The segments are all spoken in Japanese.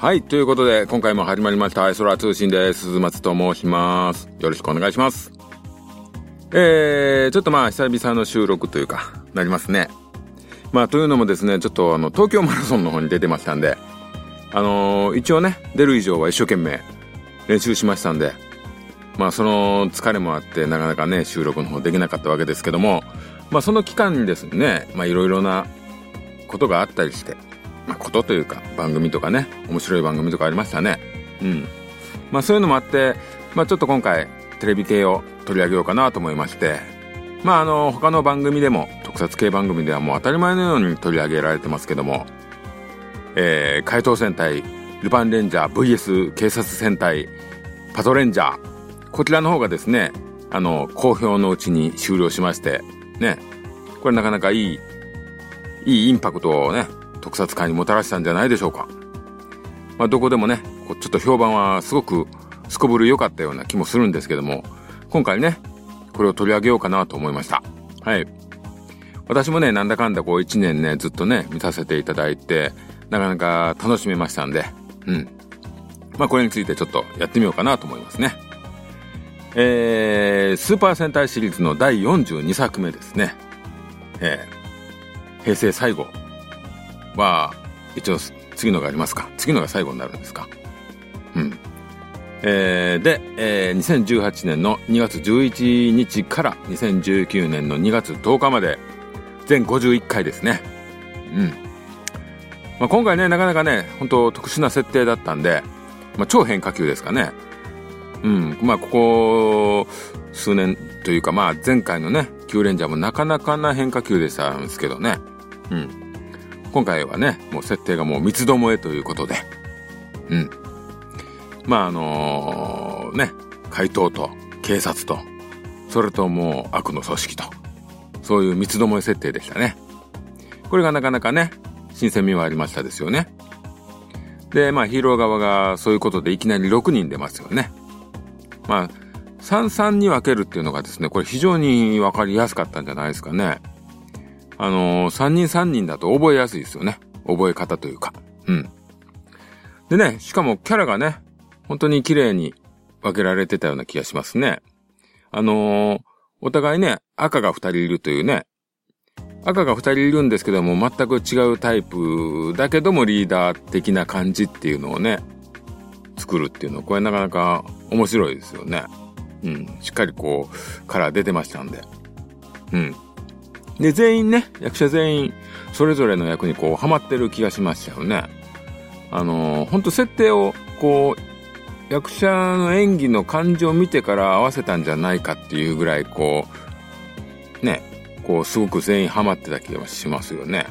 はい、ということで、今回も始まりました、アイソラ通信です。鈴松と申します。よろしくお願いします。えー、ちょっとまあ、久々の収録というか、なりますね。まあ、というのもですね、ちょっとあの、東京マラソンの方に出てましたんで、あのー一応ね、出る以上は一生懸命練習しましたんで、まあ、その疲れもあって、なかなかね、収録の方できなかったわけですけども、まあ、その期間にですね、まあ、いろいろなことがあったりして、ことというか、番組とかね、面白い番組とかありましたね。うん。まあ、そういうのもあって、まあ、ちょっと今回、テレビ系を取り上げようかなと思いまして、まあ、あの、他の番組でも、特撮系番組ではもう当たり前のように取り上げられてますけども、えー、怪盗戦隊、ルパンレンジャー VS 警察戦隊、パトレンジャー。こちらの方がですね、あの、好評のうちに終了しまして、ね、これなかなかいい、いいインパクトをね、特撮界にもたらしたんじゃないでしょうか。まあ、どこでもね、ちょっと評判はすごくすこぶる良かったような気もするんですけども、今回ね、これを取り上げようかなと思いました。はい。私もね、なんだかんだこう一年ね、ずっとね、見させていただいて、なかなか楽しめましたんで、うん。まあ、これについてちょっとやってみようかなと思いますね。えー、スーパー戦隊シリーズの第42作目ですね。えー、平成最後は、一応次のがありますか？次のが最後になるんですか？うん。えー、で、えー、2018年の2月11日から2019年の2月10日まで全51回ですね。うん。まあ、今回ね、なかなかね、本当特殊な設定だったんで、まあ、超変化球ですかね。うん。まあ、ここ数年というか、まあ、前回のね、キューレンジャーもなかなかな変化球でしたんですけどね。うん。今回はね、もう設定がもう三つどもえということで。うん。まあ、あのね、怪盗と警察と、それともう悪の組織と、そういう三つどもえ設定でしたね。これがなかなかね、新鮮味はありましたですよね。で、まあヒーロー側がそういうことでいきなり6人出ますよね。まあ、33に分けるっていうのがですね、これ非常に分かりやすかったんじゃないですかね。あのー、3人3人だと覚えやすいですよね。覚え方というか。うん。でね、しかもキャラがね、本当に綺麗に分けられてたような気がしますね。あのー、お互いね、赤が2人いるというね、赤が2人いるんですけども、全く違うタイプだけどもリーダー的な感じっていうのをね、作るっていうのは、これなかなか面白いですよね。うん。しっかりこう、カラー出てましたんで。うん。で、全員ね、役者全員、それぞれの役にこう、ハマってる気がしましたよね。あのー、ほんと設定を、こう、役者の演技の感じを見てから合わせたんじゃないかっていうぐらい、こう、ね、こう、すごく全員ハマってた気がしますよね。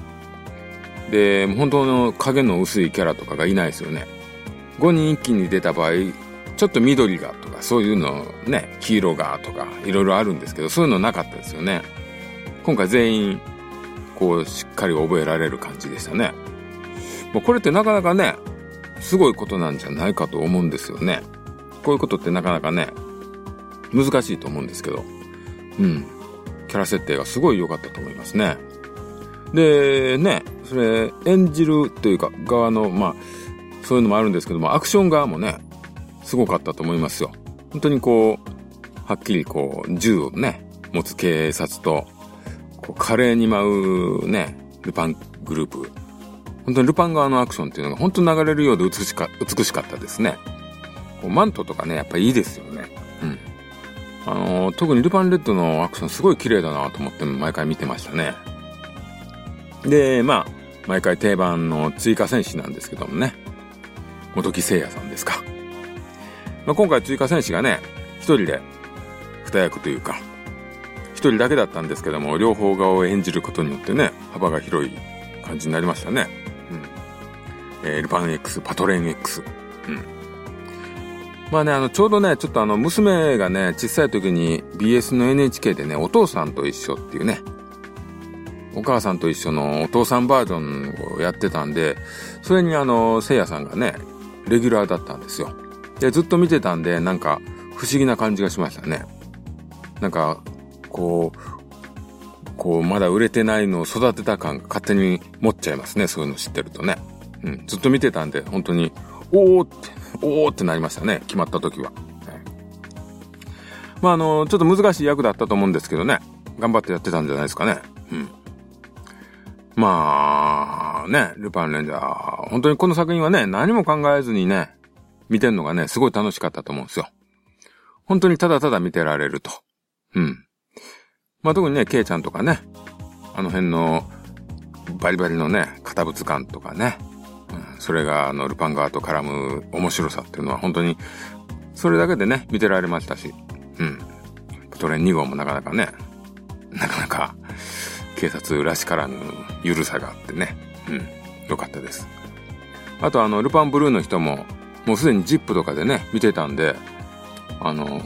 で、本当の影の薄いキャラとかがいないですよね。5人一気に出た場合、ちょっと緑がとか、そういうのね、黄色がとか、いろいろあるんですけど、そういうのなかったですよね。今回全員、こう、しっかり覚えられる感じでしたね。もうこれってなかなかね、すごいことなんじゃないかと思うんですよね。こういうことってなかなかね、難しいと思うんですけど、うん。キャラ設定がすごい良かったと思いますね。で、ね、それ、演じるというか、側の、まあ、そういうのもあるんですけども、アクション側もね、すごかったと思いますよ。本当にこう、はっきりこう、銃をね、持つ警察と、こう華麗に舞うね、ルパングループ。本当にルパン側のアクションっていうのが本当に流れるようで美しか美しかったですね。こうマントとかね、やっぱいいですよね。うん。あのー特にルパンレッドのアクションすごい綺麗だなと思って毎回見てましたね。で、まあ、毎回定番の追加戦士なんですけどもね。元木聖也さんですか。まあ、今回追加戦士がね、一人で二役というか、人だけだったんですけども、両方側を演じることによってね、幅が広い感じになりましたね。うん。えールパン X、パトレーン X。うん。まあね、あの、ちょうどね、ちょっとあの、娘がね、小さい時に BS の NHK でね、お父さんと一緒っていうね、お母さんと一緒のお父さんバージョンをやってたんで、それにあの、せいやさんがね、レギュラーだったんですよ。で、ずっと見てたんで、なんか、不思議な感じがしましたね。なんか、こう、こう、まだ売れてないのを育てた感が勝手に持っちゃいますね。そういうの知ってるとね。うん。ずっと見てたんで、本当におーって、おーってなりましたね。決まった時は。まあ、あの、ちょっと難しい役だったと思うんですけどね。頑張ってやってたんじゃないですかね。うん。まあ、ね、ルパンレンジャー、本当にこの作品はね、何も考えずにね、見てんのがね、すごい楽しかったと思うんですよ。本当にただただ見てられると。うん。まあ特にね、ケイちゃんとかね、あの辺のバリバリのね、堅物感とかね、うん、それがあのルパン側と絡む面白さっていうのは本当に、それだけでね、見てられましたし、うん。トレン2号もなかなかね、なかなか警察らしからぬゆるさがあってね、うん、よかったです。あとあの、ルパンブルーの人も、もうすでに ZIP とかでね、見てたんで、あの、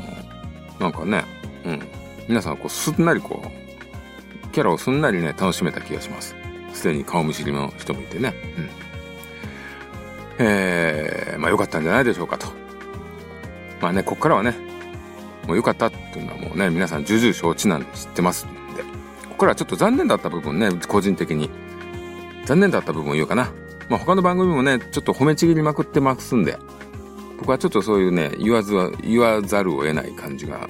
なんかね、うん、皆さんこうすんなりこう、キャラをすんなりね、楽しめた気がします。すでに顔見知りの人もいてね、うん。えー、まあ良かったんじゃないでしょうかと。まあね、こっからはね、もう良かったっていうのはもうね、皆さん重々承知なんで知ってますんで。ここからはちょっと残念だった部分ね、個人的に。残念だった部分を言うかな。まあ他の番組もね、ちょっと褒めちぎりまくってますんで、僕はちょっとそういうね、言わずは、言わざるを得ない感じが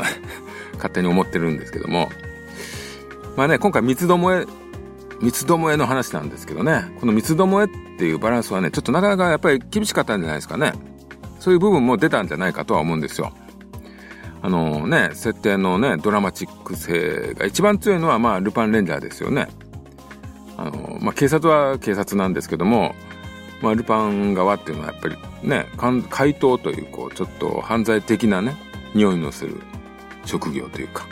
勝手に思ってるんですけども。まあね、今回三つどもえ、三つどもえの話なんですけどね、この三つどもえっていうバランスはね、ちょっとなかなかやっぱり厳しかったんじゃないですかね。そういう部分も出たんじゃないかとは思うんですよ。あのね、設定のね、ドラマチック性が一番強いのは、まあ、ルパンレンジャーですよね。あの、まあ、警察は警察なんですけども、まあ、ルパン側っていうのはやっぱりね、怪盗という、こう、ちょっと犯罪的なね、匂いのする職業というか、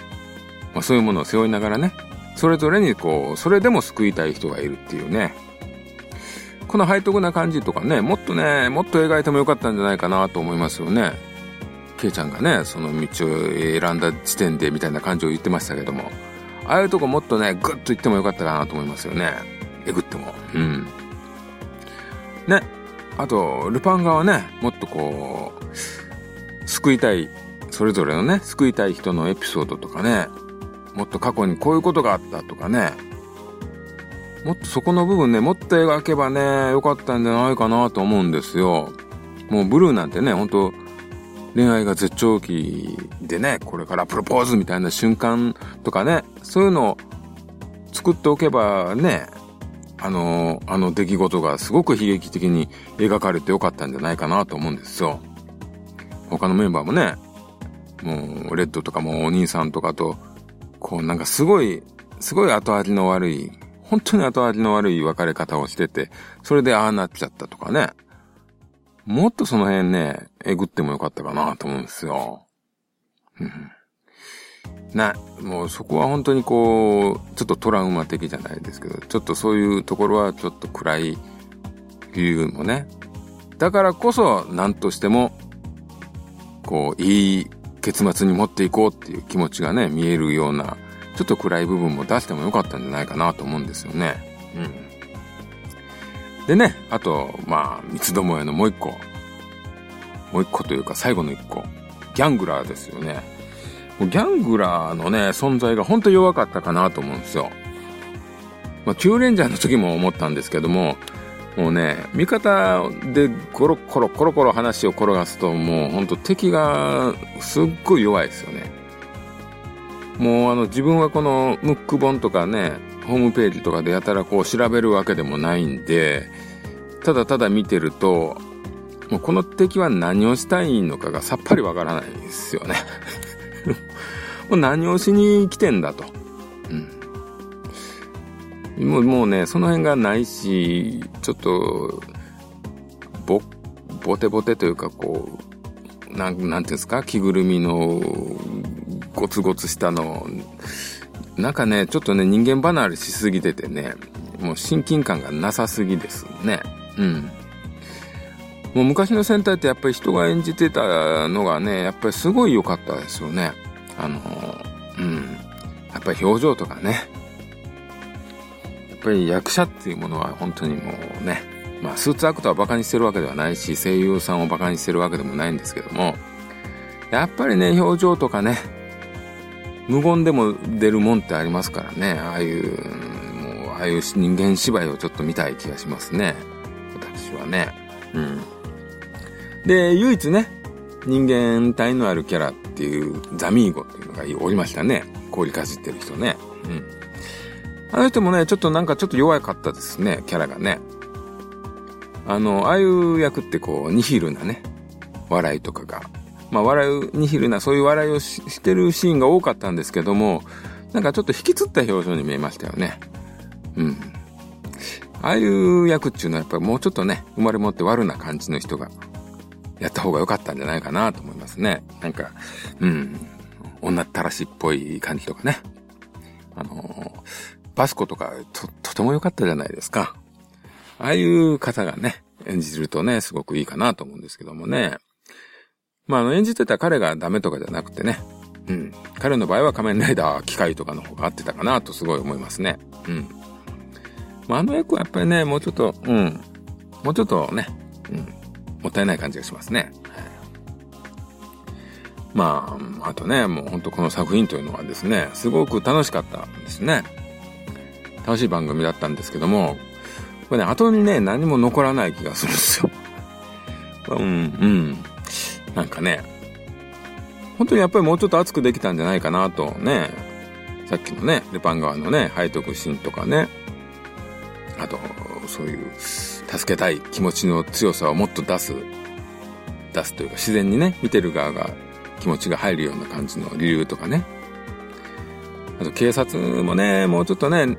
まあ、そういうものを背負いながらね、それぞれにこう、それでも救いたい人がいるっていうね、この背徳な感じとかね、もっとね、もっと描いてもよかったんじゃないかなと思いますよね。ケイちゃんがね、その道を選んだ時点でみたいな感じを言ってましたけども、ああいうとこもっとね、グッと言ってもよかったかなと思いますよね。えぐっても。うん。ね。あと、ルパン側ね、もっとこう、救いたい、それぞれのね、救いたい人のエピソードとかね、もっと過去にこういうことがあったとかね、もっとそこの部分ね、もっと描けばね、よかったんじゃないかなと思うんですよ。もうブルーなんてね、本当恋愛が絶頂期でね、これからプロポーズみたいな瞬間とかね、そういうのを作っておけばね、あの、あの出来事がすごく悲劇的に描かれてよかったんじゃないかなと思うんですよ。他のメンバーもね、もう、レッドとかもお兄さんとかと、こうなんかすごい、すごい後味の悪い、本当に後味の悪い別れ方をしてて、それでああなっちゃったとかね。もっとその辺ね、えぐってもよかったかなと思うんですよ。うん。な、もうそこは本当にこう、ちょっとトラウマ的じゃないですけど、ちょっとそういうところはちょっと暗い理由もね。だからこそ何としても、こう、いい結末に持っていこうっていう気持ちがね、見えるような、ちょっと暗い部分も出してもよかったんじゃないかなと思うんですよね。うん。でね、あと、まあ、三つどもえのもう一個。もう一個というか最後の一個。ギャングラーですよね。ギャングラーのね、存在が本当弱かったかなと思うんですよ。まあ、キューレンジャーの時も思ったんですけども、もうね、味方でコロコロコロコロ話を転がすと、もうほんと敵がすっごい弱いですよね。もうあの自分はこのムック本とかね、ホームページとかでやたらこう調べるわけでもないんで、ただただ見てると、もうこの敵は何をしたいのかがさっぱりわからないですよね。もう何をしに来てんだと。もうもうね、その辺がないし、ちょっと、ぼ、ボテボテというかこう、なん、なんていうんですか着ぐるみのゴツゴツしたの、なんかね、ちょっとね、人間離れしすぎててね、もう親近感がなさすぎですね。うん。もう昔の戦隊ってやっぱり人が演じてたのがね、やっぱりすごい良かったですよね。あの、うん。やっぱり表情とかね。やっぱり役者っていうものは本当にもうね、まあスーツアクターをバカにしてるわけではないし、声優さんをバカにしてるわけでもないんですけども、やっぱりね、表情とかね、無言でも出るもんってありますからね。ああいう、もう、ああいう人間芝居をちょっと見たい気がしますね。私はね。うん。で、唯一ね、人間体のあるキャラっていうザミーゴっていうのがおりましたね。氷かじってる人ね。うん。あの人もね、ちょっとなんかちょっと弱かったですね、キャラがね。あの、ああいう役ってこう、ニヒルなね、笑いとかが。まあ、笑う、ニヒルな、そういう笑いをしてるシーンが多かったんですけども、なんかちょっと引きつった表情に見えましたよね。うん。ああいう役っていうのはやっぱりもうちょっとね、生まれ持って悪な感じの人がやった方が良かったんじゃないかなと思いますね。なんか、うん、女ったらしっぽい感じとかね。あの、バスコとかと、とても良かったじゃないですか。ああいう方がね、演じるとね、すごくいいかなと思うんですけどもね。まあ、あの、演じてた彼がダメとかじゃなくてね。うん。彼の場合は仮面ライダー機械とかの方が合ってたかなとすごい思いますね。うん。まあ、あの役はやっぱりね、もうちょっと、うん。もうちょっとね、うん。もったいない感じがしますね。まあ、あとね、もう本当この作品というのはですね、すごく楽しかったんですね。楽しい番組だったんですけども、これね、後にね、何も残らない気がするんですよ。うん、うん。なんかね、本当にやっぱりもうちょっと熱くできたんじゃないかなとね、さっきのね、ルパン川のね、背徳シーンとかね、あと、そういう、助けたい気持ちの強さをもっと出す、出すというか自然にね、見てる側が気持ちが入るような感じの理由とかね。あと警察もね、もうちょっとね、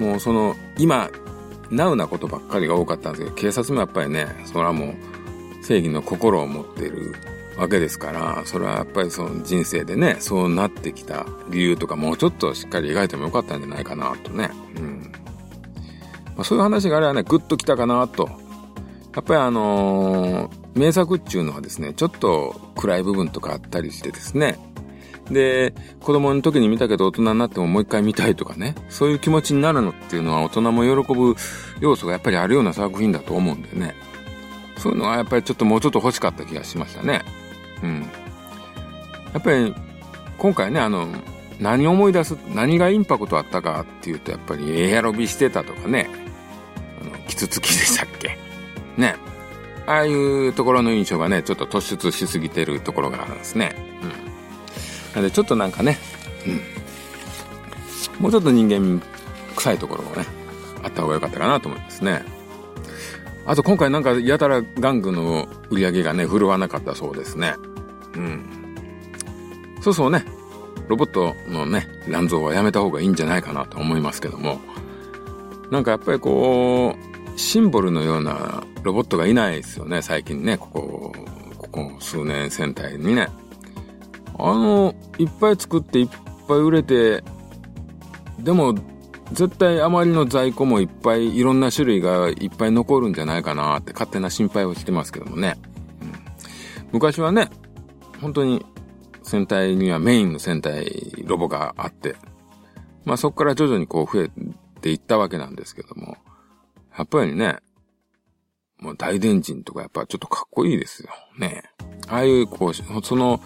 もうその、今、ナウなことばっかりが多かったんですけど、警察もやっぱりね、それはもう正義の心を持ってるわけですから、それはやっぱりその人生でね、そうなってきた理由とかもうちょっとしっかり描いてもよかったんじゃないかなとね。うん。まあ、そういう話があればね、グッときたかなと。やっぱりあのー、名作っていうのはですね、ちょっと暗い部分とかあったりしてですね。で、子供の時に見たけど大人になってももう一回見たいとかね、そういう気持ちになるのっていうのは大人も喜ぶ要素がやっぱりあるような作品だと思うんでね。そういうのはやっぱりちょっともうちょっと欲しかった気がしましたね。うん。やっぱり今回ね、あの、何思い出す、何がインパクトあったかっていうと、やっぱりエアロビしてたとかね、あの、キツツキでしたっけ？ね。ああいうところの印象がね、ちょっと突出しすぎてるところがあるんですね。うん。なので、ちょっとなんかね、うん。もうちょっと人間臭いところもね、あった方が良かったかなと思いますね。あと今回なんかやたら玩具の売り上げがね、振るわなかったそうですね。うん。そうそうね、ロボットのね、乱造はやめた方がいいんじゃないかなと思いますけども、なんかやっぱりこう、シンボルのようなロボットがいないですよね、最近ね、ここ、ここ数年戦隊にね。あの、いっぱい作っていっぱい売れて、でも、絶対あまりの在庫もいっぱい、いろんな種類がいっぱい残るんじゃないかなって勝手な心配をしてますけどもね。うん、昔はね、本当に戦隊にはメインの戦隊ロボがあって、まあそこから徐々にこう増えていったわけなんですけども、やっぱりね、もう大電人とかやっぱちょっとかっこいいですよ。ね。ああいうこう、その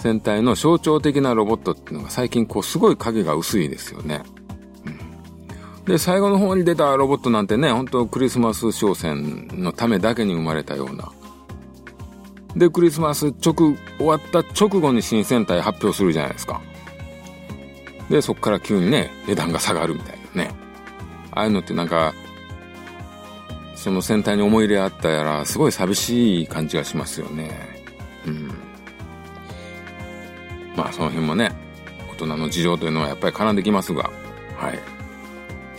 戦隊の象徴的なロボットっていうのが最近こうすごい影が薄いですよね。で、最後の方に出たロボットなんてね、本当クリスマス商戦のためだけに生まれたような、で、クリスマス直、終わった直後に新戦隊発表するじゃないですか。で、そっから急にね、値段が下がるみたいなね。ああいうのってなんか、その戦隊に思い入れあったやら、すごい寂しい感じがしますよね。まあ、その辺もね、大人の事情というのはやっぱり絡んできますが、はい。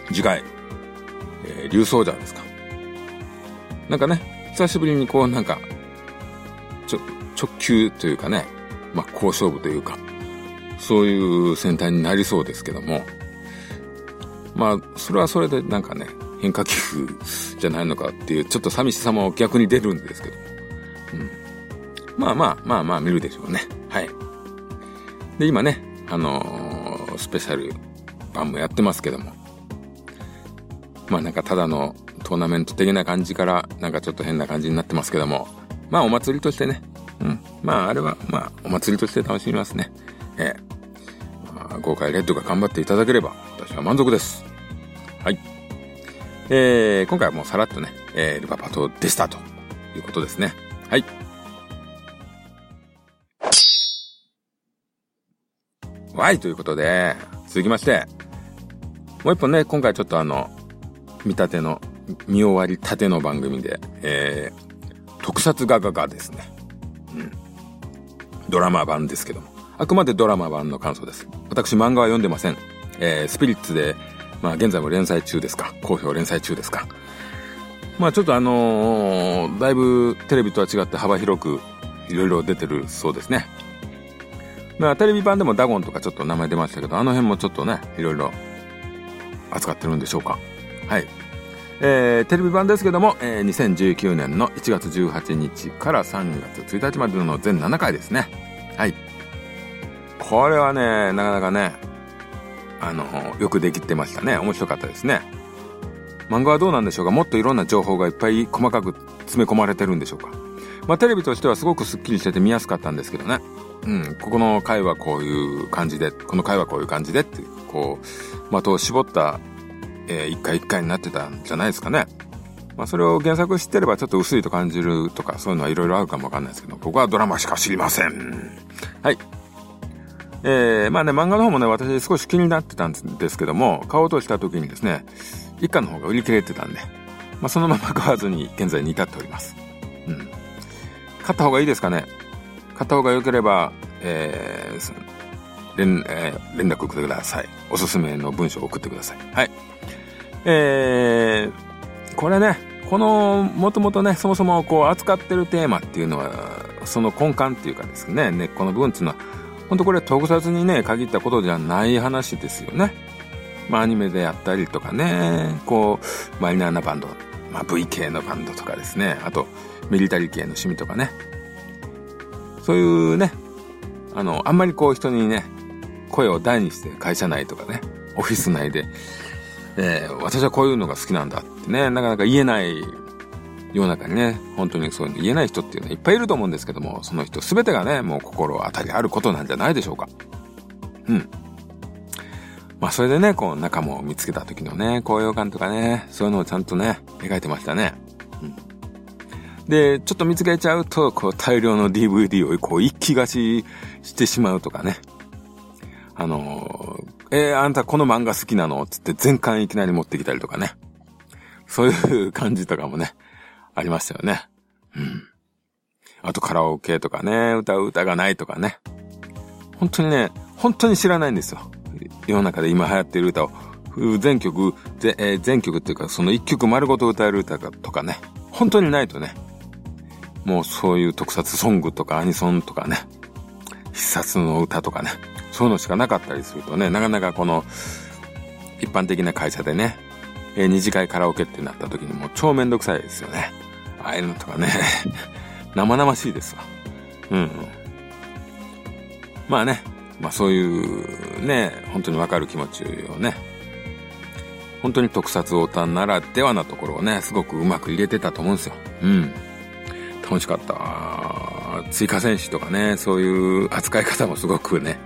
次回、えー、竜奏者ですか。なんかね、久しぶりにこうなんか、ちょ、直球というかね、まあ、好勝負というか、そういう戦隊になりそうですけども、まあ、それはそれでなんかね、変化球じゃないのかっていう、ちょっと寂しさも逆に出るんですけど。うん。まあまあ、まあまあ見るでしょうね。はい。で、今ね、あのー、スペシャル版もやってますけども。まあなんかただのトーナメント的な感じから、なんかちょっと変な感じになってますけども。まあお祭りとしてね、うん。まああれは、まあお祭りとして楽しみますね。ええまあ、豪快レッドが頑張っていただければ、私は満足です。はい。えー、今回はもうさらっとね、えー、ルパパトでしたということですね。はい。はい、ということで、続きまして、もう一本ね、今回ちょっとあの、見立ての、見終わりたての番組で、えー、特撮画ががですね。うん。ドラマ版ですけども。あくまでドラマ版の感想です。私漫画は読んでません。えー、スピリッツで、まあ現在も連載中ですか。好評連載中ですか。まあちょっとあのー、だいぶテレビとは違って幅広くいろいろ出てるそうですね。まあテレビ版でもダゴンとかちょっと名前出ましたけど、あの辺もちょっとね、いろいろ扱ってるんでしょうか。はい。えー、テレビ版ですけども、えー、2019年の1月18日から3月1日までの全7回ですね。はい。これはね、なかなかね、あの、よくできてましたね。面白かったですね。漫画はどうなんでしょうか？もっといろんな情報がいっぱい細かく詰め込まれてるんでしょうか？まあテレビとしてはすごくスッキリしてて見やすかったんですけどね。うん、ここの回はこういう感じで、この回はこういう感じでっていう、こう、的を絞ったえー、一回一回になってたんじゃないですかね。まあ、それを原作知ってればちょっと薄いと感じるとか、そういうのはいろいろあるかもわかんないですけど、僕はドラマしか知りません。はい。えー、まあね、漫画の方もね、私少し気になってたんですけども、買おうとした時にですね、一巻の方が売り切れてたんで、まあ、そのまま買わずに現在に至っております。うん。買った方がいいですかね？買った方が良ければ、えー、連、えー、連絡ください。おすすめの文章を送ってください。はい。えー、これね、この、もともとね、そもそもこう扱ってるテーマっていうのは、その根幹っていうかですね、根っこの部分っていうのは、本当これ特撮にね、限ったことじゃない話ですよね。まあアニメでやったりとかね、こう、マイナーなバンド、まあ V 系のバンドとかですね、あと、ミリタリー系の趣味とかね。そういうね、あの、あんまりこう人にね、声を大にして会社内とかね、オフィス内でえー、私はこういうのが好きなんだってね、なかなか言えない世の中にね、本当にそういうの言えない人っていうのはいっぱいいると思うんですけども、その人全てがね、もう心当たりあることなんじゃないでしょうか。うん。まあそれでね、こう仲間を見つけた時のね、高揚感とかね、そういうのをちゃんとね、描いてましたね。うん。で、ちょっと見つけちゃうと、こう大量の DVD をこう一気貸ししてしまうとかね。あのえー、あんたこの漫画好きなの？つって全巻いきなり持ってきたりとかね。そういう感じとかもね、ありましたよね。うん。あとカラオケとかね、歌う歌がないとかね。本当にね、本当に知らないんですよ。世の中で今流行っている歌を。全曲、ぜえー、全曲っていうか、その一曲丸ごと歌える歌とかね。本当にないとね。もうそういう特撮ソングとかアニソンとかね。必殺の歌とかね。そういうのしかなかったりするとね、なかなかこの、一般的な会社でね、えー、二次会カラオケってなった時にもう超めんどくさいですよね。ああいうのとかね、生々しいですわ。うん。まあね、まあそういうね、本当にわかる気持ちをね、本当に特撮オタならではなところをね、すごくうまく入れてたと思うんですよ。うん。楽しかった。追加戦士とかね、そういう扱い方もすごくね、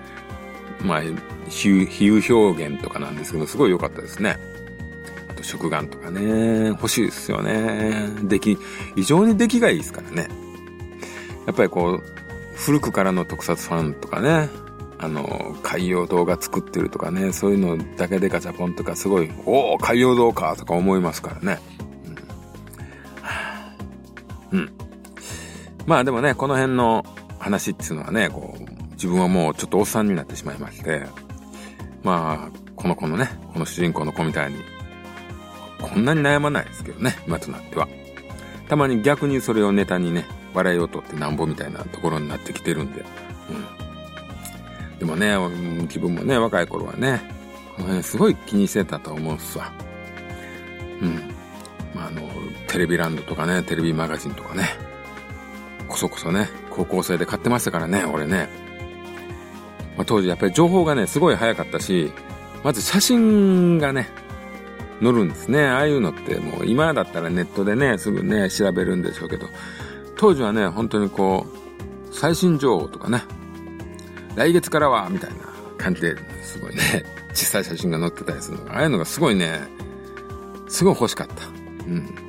まあ、比喩表現とかなんですけど、すごい良かったですね。あと、食玩とかね、欲しいですよね。出来、異常に出来がいいですからね。やっぱりこう、古くからの特撮ファンとかね、あの、海洋動画作ってるとかね、そういうのだけでガチャポンとかすごい、おお海洋堂かとか思いますからね。うん。うん。まあでもね、この辺の話っていうのはね、こう、自分はもうちょっとおっさんになってしまいまして、まあ、この子のね、この主人公の子みたいに、こんなに悩まないですけどね、今となっては。たまに逆にそれをネタにね、笑いを取ってなんぼみたいなところになってきてるんで。うん。でもね、自分もね、若い頃はね、この辺すごい気にしてたと思うっすわ。うん。まあ、あの、テレビランドとかね、テレビマガジンとかね、こそこそね、高校生で買ってましたからね、俺ね。まあ、当時やっぱり情報がね、すごい早かったし、まず写真がね、載るんですね。ああいうのってもう今だったらネットでね、すぐね、調べるんでしょうけど、当時はね、本当にこう、最新情報とかね、来月からは、みたいな感じで、すごいね、小さい写真が載ってたりするのが、ああいうのがすごいね、すごい欲しかった。うん。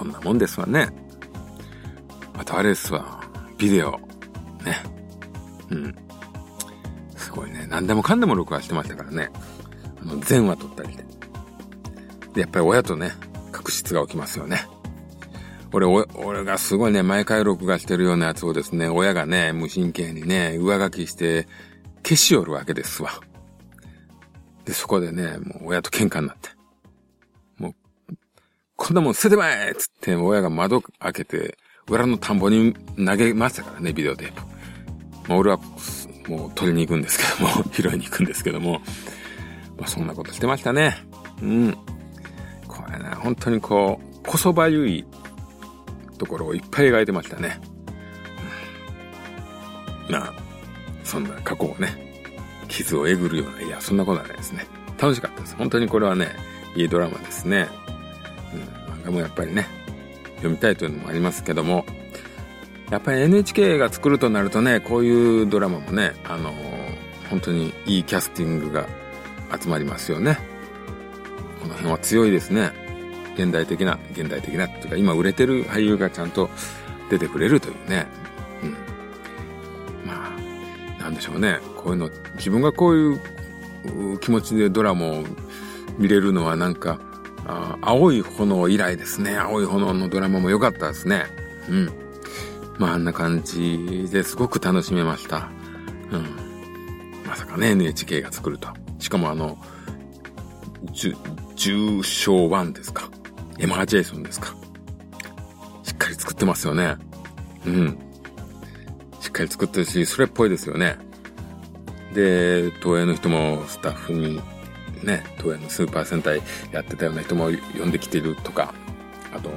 そんなもんですわね。あとあれですわ。ビデオ。ね。うん。すごいね。何でもかんでも録画してましたからね。あの、全話撮ったりで。で、やっぱり親とね、確執が起きますよね。俺、俺がすごいね、毎回録画してるようなやつをですね、親がね、無神経にね、上書きして消しよるわけですわ。で、そこでね、もう親と喧嘩になって。こんなもん捨ててまえつって、親が窓開けて、裏の田んぼに投げましたからね、ビデオテープ。まあ、俺は、もう取りに行くんですけども、拾いに行くんですけども、まあ、そんなことしてましたね。うん。これね、本当にこう、こそばゆいところをいっぱい描いてましたね。うん、まあ、そんな過去をね、傷をえぐるような、いや、そんなことはないですね。楽しかったです。本当にこれはね、いいドラマですね。うん、漫画もやっぱりね、読みたいというのもありますけども、やっぱり NHK が作るとなるとね、こういうドラマもね、あの、本当にいいキャスティングが集まりますよね。この辺は強いですね。現代的な、現代的なっていうか、今売れてる俳優がちゃんと出てくれるというね。うん。まあ、なんでしょうね。こういうの、自分がこういう気持ちでドラマを見れるのはなんか、あ青い炎以来ですね。青い炎のドラマも良かったですね。うん。まああんな感じですごく楽しめました。うん。まさかね、NHK が作ると。しかもあの、重症1ですか。エマージェイソンですか。しっかり作ってますよね。うん。しっかり作ってるし、それっぽいですよね。で、東映の人もスタッフにね、東映のスーパー戦隊やってたような人も呼んできてるとか、あと、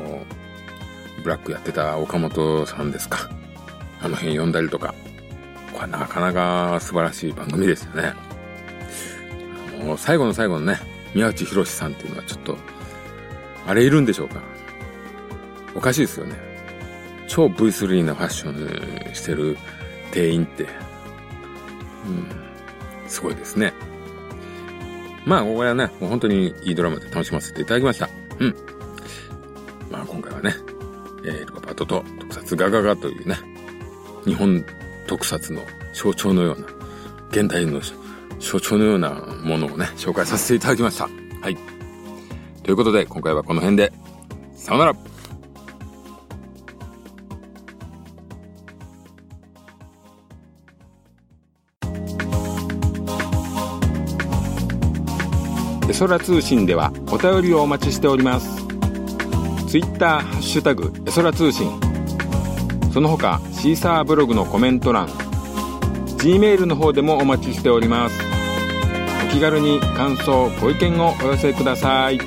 ブラックやってた岡本さんですか。あの辺呼んだりとか。これなかなか素晴らしい番組ですよね。もう最後の最後のね、宮内博さんっていうのはちょっと、あれいるんでしょうかおかしいですよね。超 V3 なファッションしてる店員って、うん、すごいですね。まあ、ここはね、もう本当にいいドラマで楽しませていただきました。うん。まあ、今回はね、えー、ルカパートと特撮ガガガというね、日本特撮の象徴のような、現代の象徴のようなものをね、紹介させていただきました。はい。ということで、今回はこの辺で、さよなら空通信ではお便りをお待ちしております。ツイッターハッシュタグエソラ通信。その他シーサーブログのコメント欄 G メールの方でもお待ちしております。お気軽に感想ご意見をお寄せください。